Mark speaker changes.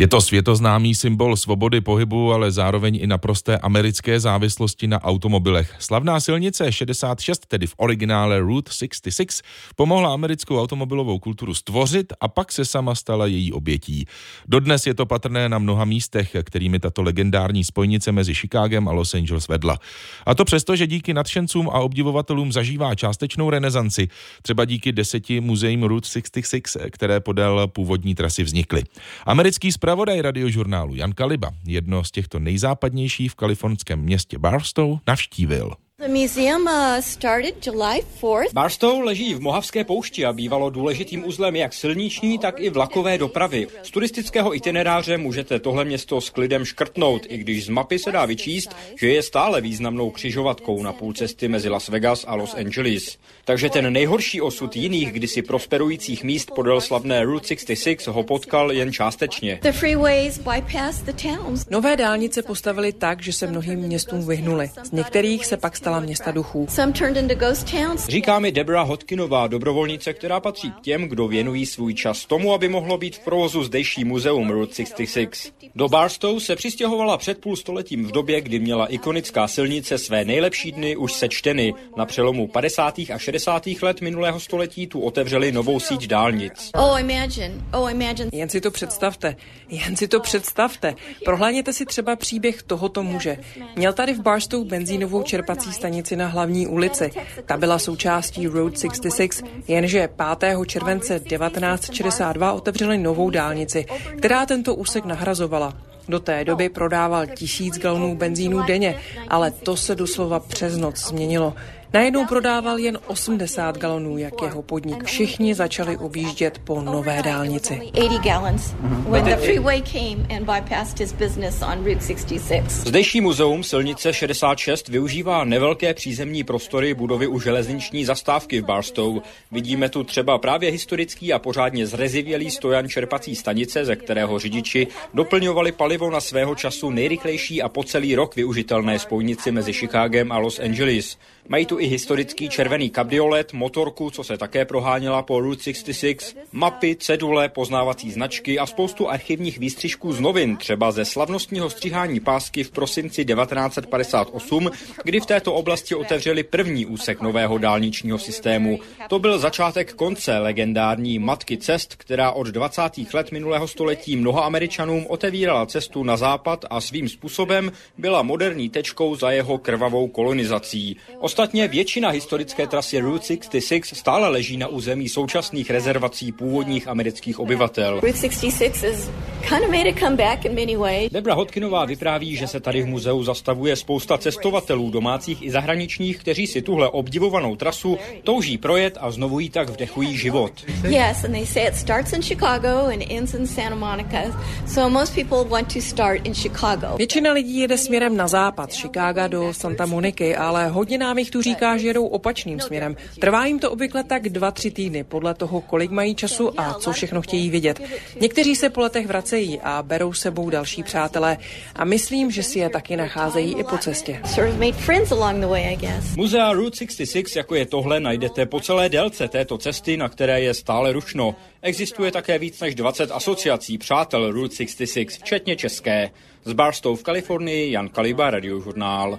Speaker 1: Je to světoznámý symbol svobody pohybu, ale zároveň i naprosté americké závislosti na automobilech. Slavná silnice 66, tedy v originále Route 66, pomohla americkou automobilovou kulturu stvořit a pak se sama stala její obětí. Dodnes je to patrné na mnoha místech, kterými tato legendární spojnice mezi Chicagem a Los Angeles vedla. A to přesto, že díky nadšencům a obdivovatelům zažívá částečnou renesanci, třeba díky deseti muzeím Route 66, které podél původní trasy vznikly. Americký Zpravodaj radiožurnálu Jan Kaliba jedno z těchto nejzápadnějších v kalifornském městě Barstow navštívil.
Speaker 2: Uh, Barstow leží v Mohavské poušti a bývalo důležitým uzlem jak silniční, tak i vlakové dopravy. Z turistického itineráře můžete tohle město s klidem škrtnout, i když z mapy se dá vyčíst, že je stále významnou křižovatkou na půl cesty mezi Las Vegas a Los Angeles. Takže ten nejhorší osud jiných kdysi prosperujících míst podél slavné Route 66 ho potkal jen částečně.
Speaker 3: Nové dálnice postavili tak, že se mnohým městům vyhnuli. Z některých se pak stali stala města duchů.
Speaker 2: Říká mi Deborah Hodkinová, dobrovolnice, která patří k těm, kdo věnují svůj čas tomu, aby mohlo být v provozu zdejší muzeum Route 66. Do Barstow se přistěhovala před půl stoletím v době, kdy měla ikonická silnice své nejlepší dny už sečteny. Na přelomu 50. a 60. let minulého století tu otevřeli novou síť dálnic.
Speaker 3: Oh, imagine. Oh, imagine. Jen si to představte. Jen si to představte. Prohlédněte si třeba příběh tohoto muže. Měl tady v Barstow benzínovou čerpací stanici na hlavní ulici. Ta byla součástí Road 66, jenže 5. července 1962 otevřeli novou dálnici, která tento úsek nahrazovala. Do té doby prodával tisíc galonů benzínu denně, ale to se doslova přes noc změnilo. Najednou prodával jen 80 galonů, jak jeho podnik. Všichni začali objíždět po nové dálnici.
Speaker 2: Zdejší muzeum silnice 66 využívá nevelké přízemní prostory budovy u železniční zastávky v Barstow. Vidíme tu třeba právě historický a pořádně zrezivělý stojan čerpací stanice, ze kterého řidiči doplňovali palivo na svého času nejrychlejší a po celý rok využitelné spojnici mezi Chicagem a Los Angeles. Mají tu i historický červený kabriolet, motorku, co se také proháněla po Route 66, mapy, cedule, poznávací značky a spoustu archivních výstřižků z novin, třeba ze slavnostního stříhání pásky v prosinci 1958, kdy v této oblasti otevřeli první úsek nového dálničního systému. To byl začátek konce legendární matky cest, která od 20. let minulého století mnoha Američanům otevírala cestu na západ a svým způsobem byla moderní tečkou za jeho krvavou kolonizací. Ostatně většina historické trasy Route 66 stále leží na území současných rezervací původních amerických obyvatel. Debra Hodkinová vypráví, že se tady v muzeu zastavuje spousta cestovatelů domácích i zahraničních, kteří si tuhle obdivovanou trasu touží projet a znovu jí tak vdechují život. Yes, and they say it starts in Chicago and ends in Santa Monica. So most people want to
Speaker 3: start in Chicago. Většina lidí jede směrem na západ, Chicago do Santa Moniky, ale hodně nám jich tu říká, že jedou opačným směrem. Trvá jim to obvykle tak dva, tři týdny, podle toho, kolik mají času a co všechno chtějí vidět. Někteří se po letech vracejí a berou sebou další přátelé a myslím, že si je taky nacházejí i po cestě.
Speaker 2: Muzea Route 66, jako je tohle, najdete po celé délce této cesty, na které je stále rušno. Existuje také víc než 20 asociací přátel Route 66, včetně české. Z Barstow v Kalifornii Jan Kaliba, radiožurnál.